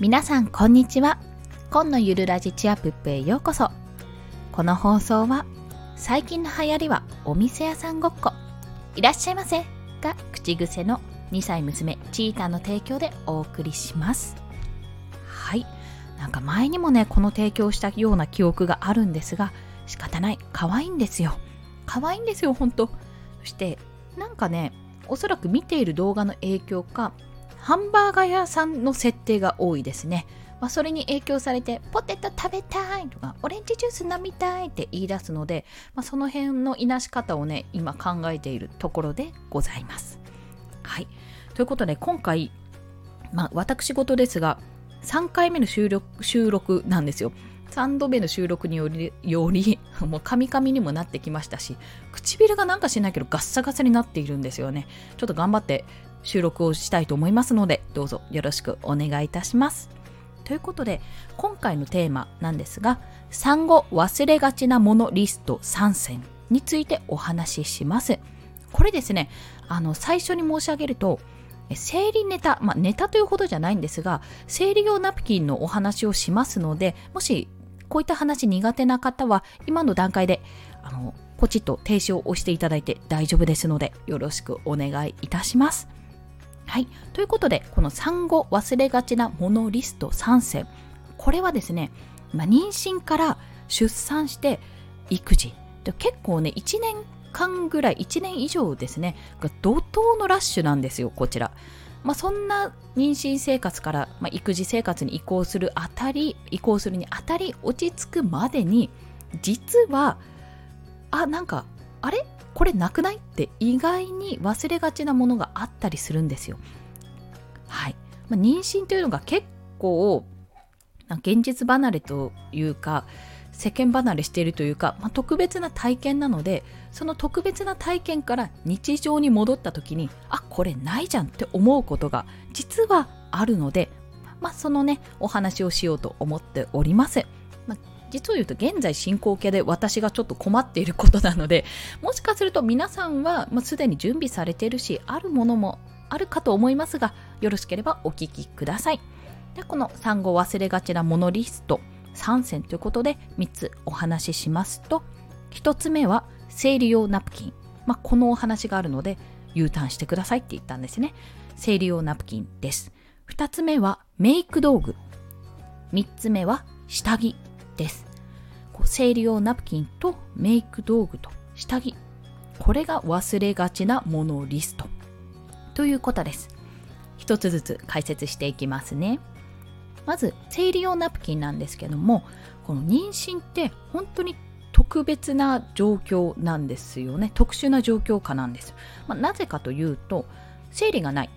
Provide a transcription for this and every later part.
皆さんこんにちは。今のゆるラジチアプップへようこそ。この放送は最近の流行りはお店屋さんごっこ。いらっしゃいませ。が口癖の2歳娘チーターの提供でお送りします。はい。なんか前にもねこの提供したような記憶があるんですが仕方ない。可愛いんですよ。可愛いんですよほんとそしてなんかねおそらく見ている動画の影響かハンバーガー屋さんの設定が多いですね。まあ、それに影響されて、ポテト食べたいとか、オレンジジュース飲みたいって言い出すので、まあ、その辺のいなし方をね、今考えているところでございます。はい。ということで、今回、まあ、私事ですが、3回目の収録収録なんですよ。3度目の収録により、よりもうカミカミにもなってきましたし、唇がなんかしないけどガッサガサになっているんですよね。ちょっと頑張って収録をしたいと思いますので、どうぞよろしくお願いいたします。ということで、今回のテーマなんですが、産後忘れがちなものリスト3選についてお話しします。これですね、あの、最初に申し上げると、生理ネタ、まあ、ネタというほどじゃないんですが、生理用ナプキンのお話をしますので、もしこういった話苦手な方は、今の段階で、あの、ポチッと停止を押していただいて大丈夫ですので、よろしくお願いいたします。はい。ということで、この産後忘れがちなものリスト3選。これはですね、まあ、妊娠から出産して育児。結構ね、1年間ぐらい、1年以上ですね、が怒涛のラッシュなんですよ、こちら。まあ、そんな妊娠生活から、まあ、育児生活に移行するあたり、移行するにあたり落ち着くまでに、実は、あ、なんか、あれ？これなくない？って意外に忘れがちなものがあったりするんですよ。はい。まあ、妊娠というのが結構、現実離れというか、世間離れしているというか、まあ、特別な体験なのでその特別な体験から日常に戻った時にあこれないじゃんって思うことが実はあるので、まあ、そのねお話をしようと思っております。ま実を言うと現在進行形で私がちょっと困っていることなのでもしかすると皆さんは、まあ、すでに準備されているしあるものもあるかと思いますがよろしければお聞きくださいでこの産後忘れがちなものリスト3選ということで3つお話ししますと1つ目は生理用ナプキン、まあ、このお話があるので U ターンしてくださいって言ったんですね。生理用ナプキンです。2つ目はメイク道具。3つ目は下着です。生理用ナプキンとメイク道具と下着。これが忘れがちなものリスト。ということです。一つずつ解説していきますね。まず生理用ナプキンなんですけどもこの妊娠って本当に特別な状況なんですよね。特殊な状況下なんです、まあ、なぜかというと生理がない。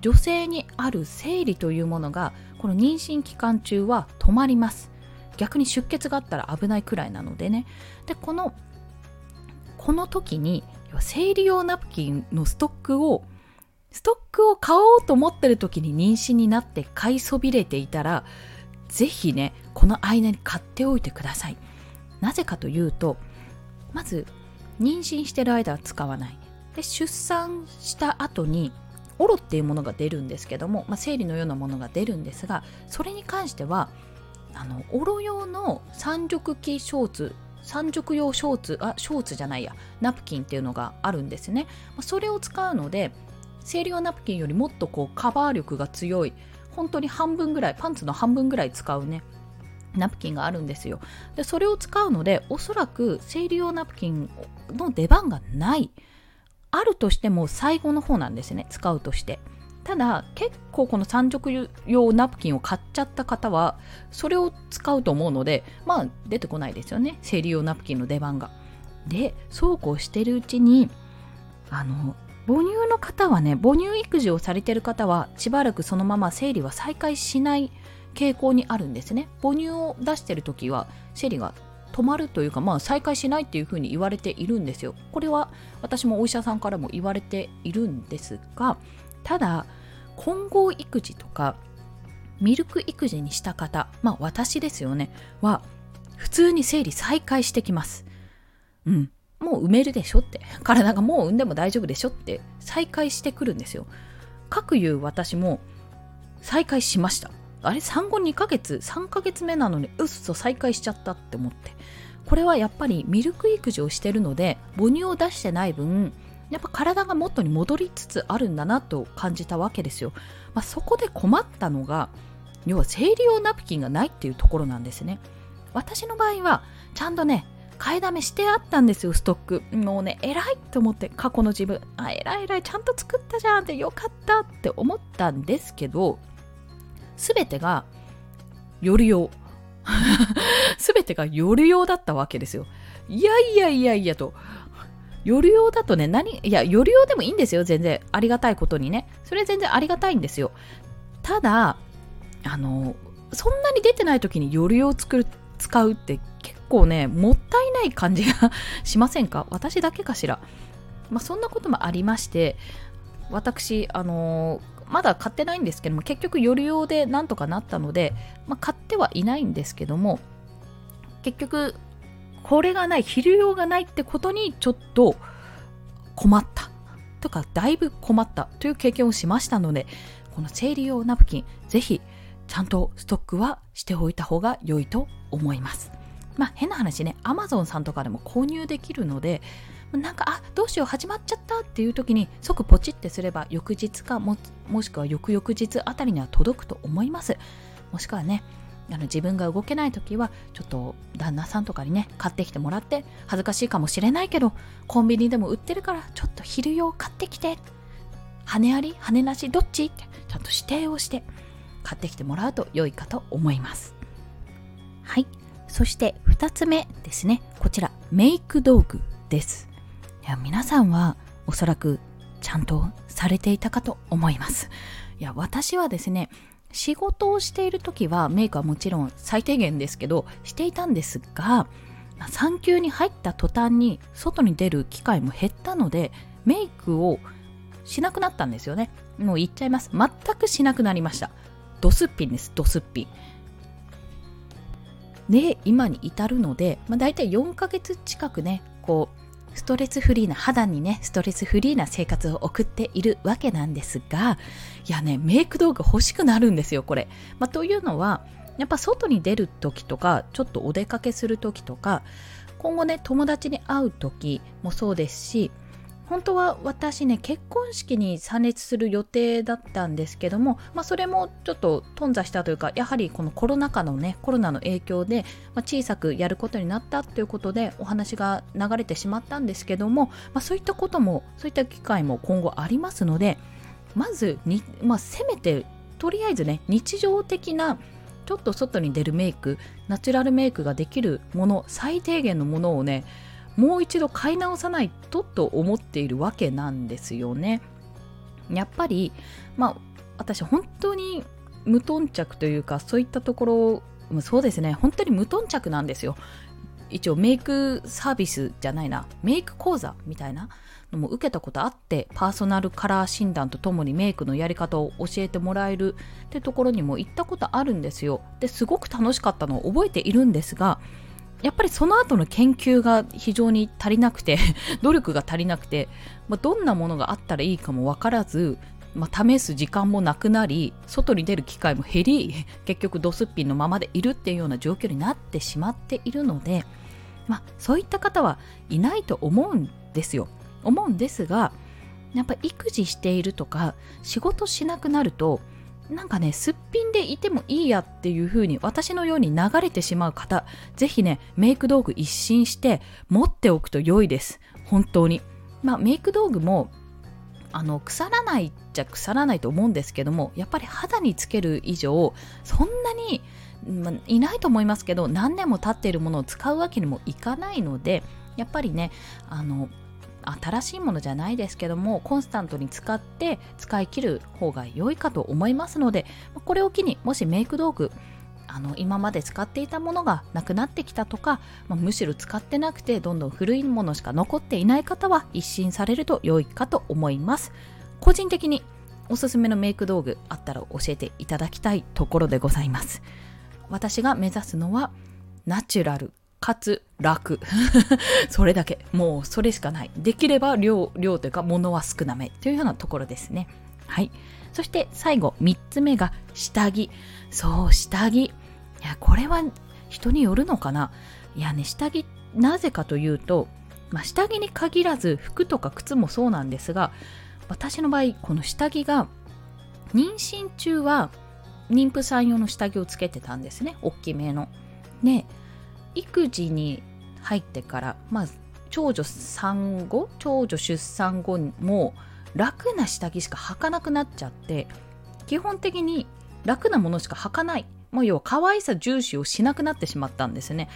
女性にある生理というものがこの妊娠期間中は止まります。逆に出血があったら危ないくらいなのでね。でこのこの時に生理用ナプキンのストックをストックを買おうと思ってる時に妊娠になって買いそびれていたらぜひねこの間に買っておいてください。なぜかというとまず妊娠してる間は使わない。で出産した後にオロっていうものが出るんですけども、まあ、生理のようなものが出るんですがそれに関してはあのオロ用の三熟期ショーツ三熟用ショーツあショーツじゃないやナプキンっていうのがあるんですね。それを使うので生理用ナプキンよりもっとこうカバー力が強い。本当に半分ぐらいパンツの半分ぐらい使うねナプキンがあるんですよ。でそれを使うのでおそらく生理用ナプキンの出番がない。あるとしても最後の方なんですね使うとして。ただ結構この三直用ナプキンを買っちゃった方はそれを使うと思うのでまあ出てこないですよね生理用ナプキンの出番が。でそうこうしてるうちにあの母乳の方はね母乳育児をされてる方はしばらくそのまま生理は再開しない傾向にあるんですね。母乳を出してる時は生理が止まるというかまあ再開しないっていうふうに言われているんですよ。これは私もお医者さんからも言われているんですがただ混合育児とかミルク育児にした方まあ私ですよねは普通に生理再開してきます。うん。もう産めるでしょって。体がもう産んでも大丈夫でしょって。再開してくるんですよ。かくいう私も再開しました。あれ？産後2ヶ月？3ヶ月目なのにうっそ再開しちゃったって思って。これはやっぱりミルク育児をしてるので母乳を出してない分やっぱ体が元に戻りつつあるんだなと感じたわけですよ、まあ、そこで困ったのが要は生理用ナプキンがないっていうところなんですね。私の場合はちゃんとね買いだめしてあったんですよストック。もうね偉いと思って過去の自分あ偉い偉いちゃんと作ったじゃんってよかったって思ったんですけど全てが夜用全てが夜用だったわけですよ。いやいやいやいやと。夜用だとね何いや夜用でもいいんですよ全然。ありがたいことにね。それ全然ありがたいんですよ。ただあのそんなに出てない時に夜用作る使うって構ねもったいない感じがしませんか？私だけかしら。まあそんなこともありまして私あのー、まだ買ってないんですけども結局夜用でなんとかなったので、まあ、買ってはいないんですけども結局これがない昼用がないってことにちょっと困った。とかだいぶ困ったという経験をしましたのでこの生理用ナプキンぜひちゃんとストックはしておいた方が良いと思います。まあ変な話ね、Amazon さんとかでも購入できるので、なんか、あ、どうしよう、始まっちゃったっていう時に即ポチってすれば翌日かも、もしくは翌々日あたりには届くと思います。もしくはね、あの自分が動けない時はちょっと旦那さんとかにね買ってきてもらって恥ずかしいかもしれないけどコンビニでも売ってるからちょっと昼用買ってきて羽あり羽なしどっちってちゃんと指定をして買ってきてもらうと良いかと思いますはいそして2つ目ですね。こちらメイク道具です。いや皆さんはおそらくちゃんとされていたかと思います。いや私はですね仕事をしている時はメイクはもちろん最低限ですけどしていたんですが産休に入った途端に外に出る機会も減ったのでメイクをしなくなったんですよね。もう言っちゃいます。全くしなくなりました。ドスッピンです。ドスッピン。で今に至るので、まあ、大体4ヶ月近くねこうストレスフリーな肌にねストレスフリーな生活を送っているわけなんですがいやねメイク道具欲しくなるんですよこれ、まあ、というのはやっぱ外に出る時とかちょっとお出かけする時とか今後ね友達に会う時もそうですし本当は私ね結婚式に参列する予定だったんですけども、まあ、それもちょっと頓挫したというかやはりこのコロナ禍のねコロナの影響で、まあ、小さくやることになったということでお話が流れてしまったんですけども、まあ、そういったこともそういった機会も今後ありますのでまずに、まあ、せめてとりあえずね日常的なちょっと外に出るメイクナチュラルメイクができるもの最低限のものをねもう一度買い直さないとと思っているわけなんですよね。やっぱりまあ私本当に無頓着というかそういったところそうですね本当に無頓着なんですよ。一応メイクサービスじゃないなメイク講座みたいなのも受けたことあってパーソナルカラー診断とともにメイクのやり方を教えてもらえるってところにも行ったことあるんですよですごく楽しかったのを覚えているんですがやっぱりその後の研究が非常に足りなくて 努力が足りなくて、まあ、どんなものがあったらいいかも分からず、まあ、試す時間もなくなり外に出る機会も減り 結局ドスッピンのままでいるっていうような状況になってしまっているので、まあ、そういった方はいないと思うんですよ。思うんですがやっぱ育児しているとか仕事しなくなるとなんかね、すっぴんでいてもいいやっていう風に私のように流れてしまう方、ぜひね、メイク道具一新して持っておくと良いです。本当に。まあ、メイク道具も、あの、腐らないっちゃ腐らないと思うんですけども、やっぱり肌につける以上、そんなに、ま、いないと思いますけど、何年も経っているものを使うわけにもいかないので、やっぱりね、あの、新しいものじゃないですけどもコンスタントに使って使い切る方が良いかと思いますのでこれを機にもしメイク道具あの今まで使っていたものがなくなってきたとか、まあ、むしろ使ってなくてどんどん古いものしか残っていない方は一新されると良いかと思います。個人的におすすめのメイク道具あったら教えていただきたいところでございます。私が目指すのはナチュラルかつ楽。それだけ。もうそれしかない。できれば量、量というか物は少なめというようなところですね。はいそして最後3つ目が下着そう下着いやこれは人によるのかないやね下着なぜかというと、まあ、下着に限らず服とか靴もそうなんですが私の場合この下着が妊娠中は妊婦さん用の下着をつけてたんですね大きめの。で育児に入ってからまあ長女産後長女出産後も楽な下着しか履かなくなっちゃって基本的に楽なものしか履かない。もう要は可愛さ重視をしなくなってしまったんですね。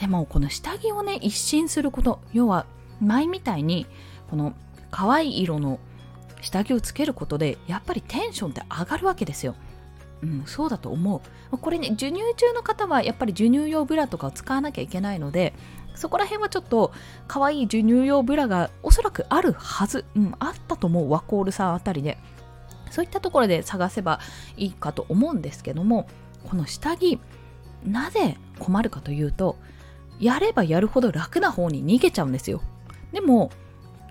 でもこの下着をね一新すること要は前みたいにこの可愛い色の下着をつけることでやっぱりテンションって上がるわけですよ。うん、そうだと思う。これね、授乳中の方はやっぱり授乳用ブラとかを使わなきゃいけないので、そこら辺はちょっと可愛い授乳用ブラがおそらくあるはず、うん、あったと思うワコールさんあたりで。そういったところで探せばいいかと思うんですけどもこの下着なぜ困るかというとやればやるほど楽な方に逃げちゃうんですよ。でも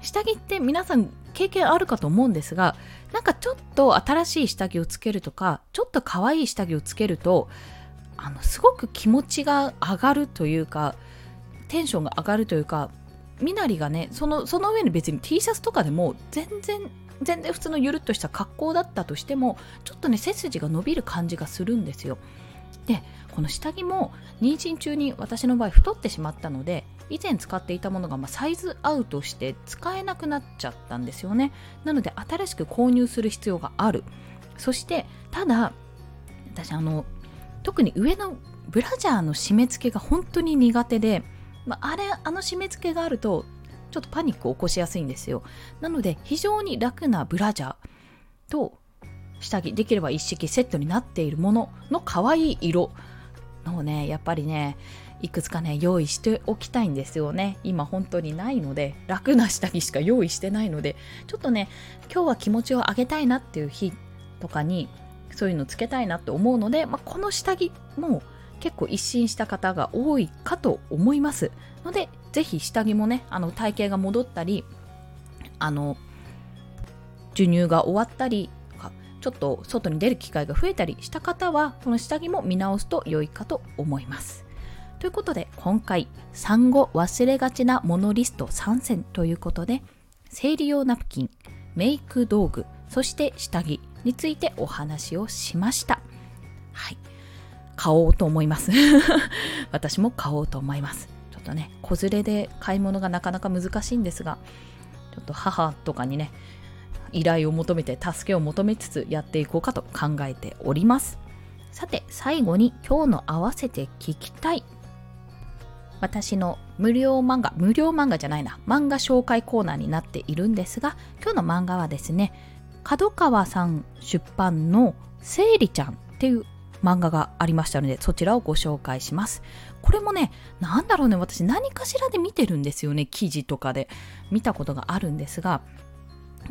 下着って皆さん経験あるかと思うんですがなんかちょっと新しい下着をつけるとかちょっと可愛い下着をつけるとあのすごく気持ちが上がるというかテンションが上がるというか身なりがねそのその上に別に T シャツとかでも全然全然普通のゆるっとした格好だったとしてもちょっとね背筋が伸びる感じがするんですよ。でこの下着も妊娠中に私の場合太ってしまったので以前使っていたものがまサイズアウトして使えなくなっちゃったんですよね。なので新しく購入する必要がある。そしてただ私あの特に上のブラジャーの締め付けが本当に苦手でまあ、あれあの締め付けがあるとちょっとパニックを起こしやすいんですよ。なので非常に楽なブラジャーと下着できれば一式セットになっているものの可愛い色のねやっぱりねいくつかね用意しておきたいんですよね。今本当にないので楽な下着しか用意してないのでちょっとね今日は気持ちを上げたいなっていう日とかにそういうのつけたいなって思うので、まあ、この下着も結構一新した方が多いかと思います。のでぜひ下着もねあの体型が戻ったりあの授乳が終わったりちょっと外に出る機会が増えたりした方はこの下着も見直すと良いかと思います。ということで今回産後忘れがちなものリスト3選ということで生理用ナプキンメイク道具そして下着についてお話をしました。はい。買おうと思います。私も買おうと思います。ちょっとね子連れで買い物がなかなか難しいんですがちょっと母とかにね依頼を求めて助けを求めつつやっていこうかと考えております。さて最後に今日の合わせて聞きたい。私の無料漫画無料漫画じゃないな。漫画紹介コーナーになっているんですが今日の漫画はですね角川さん出版の「せいりちゃん」っていう漫画がありましたのでそちらをご紹介します。これもね何だろうね私何かしらで見てるんですよね記事とかで見たことがあるんですが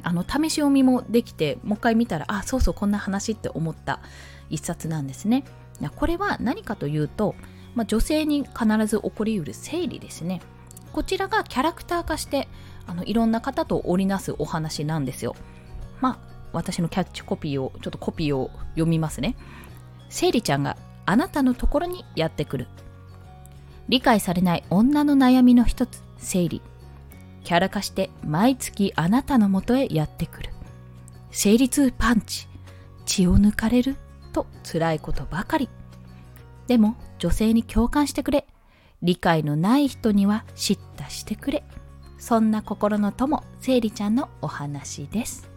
あの試し読みもできてもう一回見たらあそうそうこんな話って思った一冊なんですね。これは何かというと、まあ、女性に必ず起こりうる生理ですね。こちらがキャラクター化してあのいろんな方と織りなすお話なんですよ。まあ私のキャッチコピーをちょっとコピーを読みますね。生理ちゃんがあなたのところにやってくる。理解されない女の悩みの一つ生理。キャラ化して毎月あなたのもとへやってくる。生理痛パンチ血を抜かれると辛いことばかり。でも女性に共感してくれ。理解のない人には叱咤してくれ。そんな心の友生理ちゃんのお話です。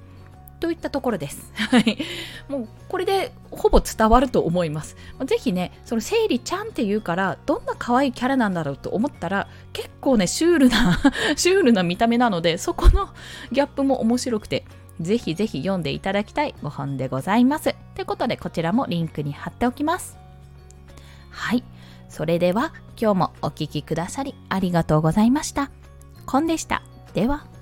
といったところです。はい。もうこれでほぼ伝わると思います。ぜひね、その生理ちゃんって言うから、どんな可愛いキャラなんだろうと思ったら、結構ね、シュールな シュールな見た目なので、そこのギャップも面白くて、ぜひぜひ読んでいただきたいご本でございます。ということで、こちらもリンクに貼っておきます。はい。それでは、今日もお聴きくださりありがとうございました。コンでした。では。